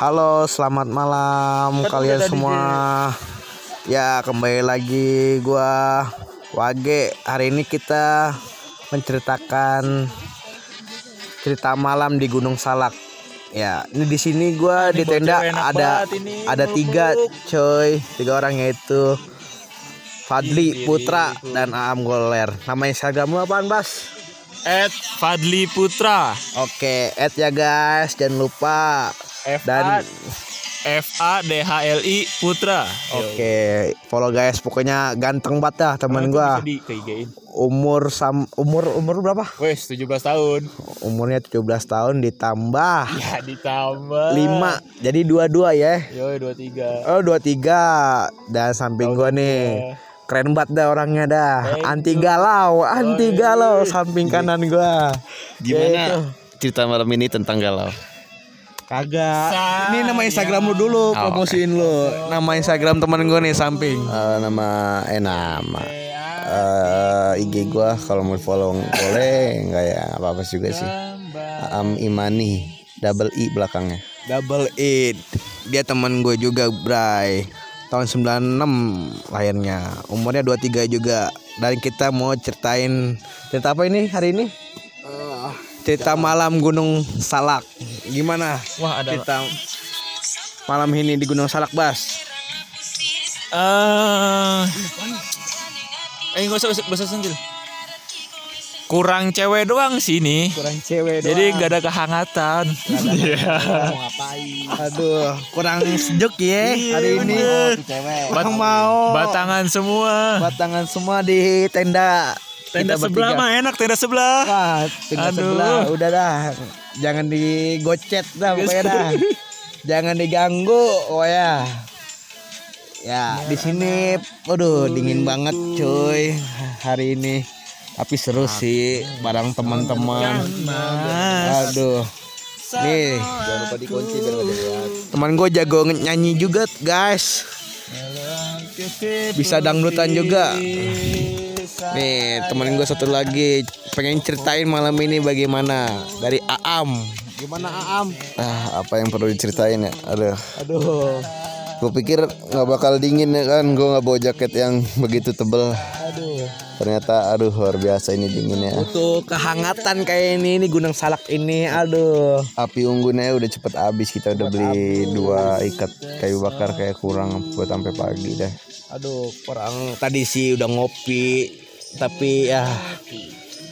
Halo, selamat malam Kan kalian semua. Ya, kembali lagi gua Wage. Hari ini kita menceritakan cerita malam di Gunung Salak. Ya, ini di sini gua di bocah tenda enak ada ini, ada tiga coy, tiga orang yaitu Fadli Putra dan Aam Goler. Nama Instagram lu apaan, Bas? At Fadli Putra Oke, add ya guys, jangan lupa. F Dan- F A D H L I Putra Oke, follow guys. Pokoknya ganteng banget dah teman gua. di. Umur sam umur umur berapa? Wes 17 tahun Umurnya 17 tahun ditambah Ya ditambah 5. Jadi dua-dua ya. Yo 23 Oh, 23. Dan samping gua nih. Keren banget dah orangnya dah. Thank Anti you. galau, anti Yoi. galau samping kanan gua. Yaitu. Gimana cerita malam ini tentang galau? Kagak. Ini nama Instagram lu dulu, promosiin lu. Nama Instagram teman gua nih samping. Eh, nama eh nama eh IG gua kalau mau follow boleh nggak ya apa apa juga sih. Am Imani double I belakangnya. Double It Dia teman gue juga Bray Tahun 96 lahirnya Umurnya 23 juga Dan kita mau ceritain Cerita apa ini hari ini? Cerita malam Gunung Salak. Gimana? Wah ada cerita malam ini di Gunung Salak Bas? Eh Eh nggak usah bahasa sendiri Kurang cewek doang sih ini Kurang cewek Jadi nggak ada kehangatan. Iya. Aduh kurang sejuk ya hari ini. Kurang mau Batangan semua. Batangan semua di tenda Tenda Kita sebelah bertiga. mah enak tenda sebelah Wah, tenda Aduh. sebelah udah dah. Jangan digocet dah pokoknya dah. Jangan diganggu, oh ya. Ya, di sini waduh dingin banget cuy hari ini. Tapi seru sih bareng teman-teman. Aduh. Nih, Jangan lupa dikunci teman gue jago nyanyi juga, guys. Bisa dangdutan juga. Nih, temen gue satu lagi pengen ceritain malam ini bagaimana dari Aam. Gimana Aam? Ah, apa yang perlu diceritain ya? Aduh, Aduh. gue pikir nggak bakal dingin ya kan? Gue nggak bawa jaket yang begitu tebel. Aduh. Ternyata, aduh luar biasa ini dinginnya. Butuh kehangatan kayak ini, ini Gunung Salak ini. Aduh. Api unggunnya udah cepet habis. Kita udah beli dua ikat kayu bakar kayak kurang buat sampai pagi dah. Aduh, kurang tadi sih udah ngopi, tapi ya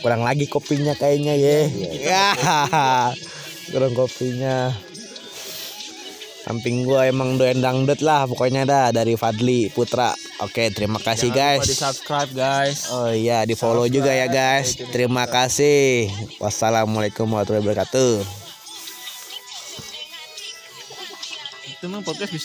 kurang lagi kopinya kayaknya ya. Ya. Kurang kopinya. Samping gua emang doyan dangdut lah pokoknya dah dari Fadli Putra. Oke, terima kasih guys. di subscribe guys Oh iya, di follow juga ya guys. Terima kasih. Wassalamualaikum warahmatullahi wabarakatuh. Itu mah podcast bisa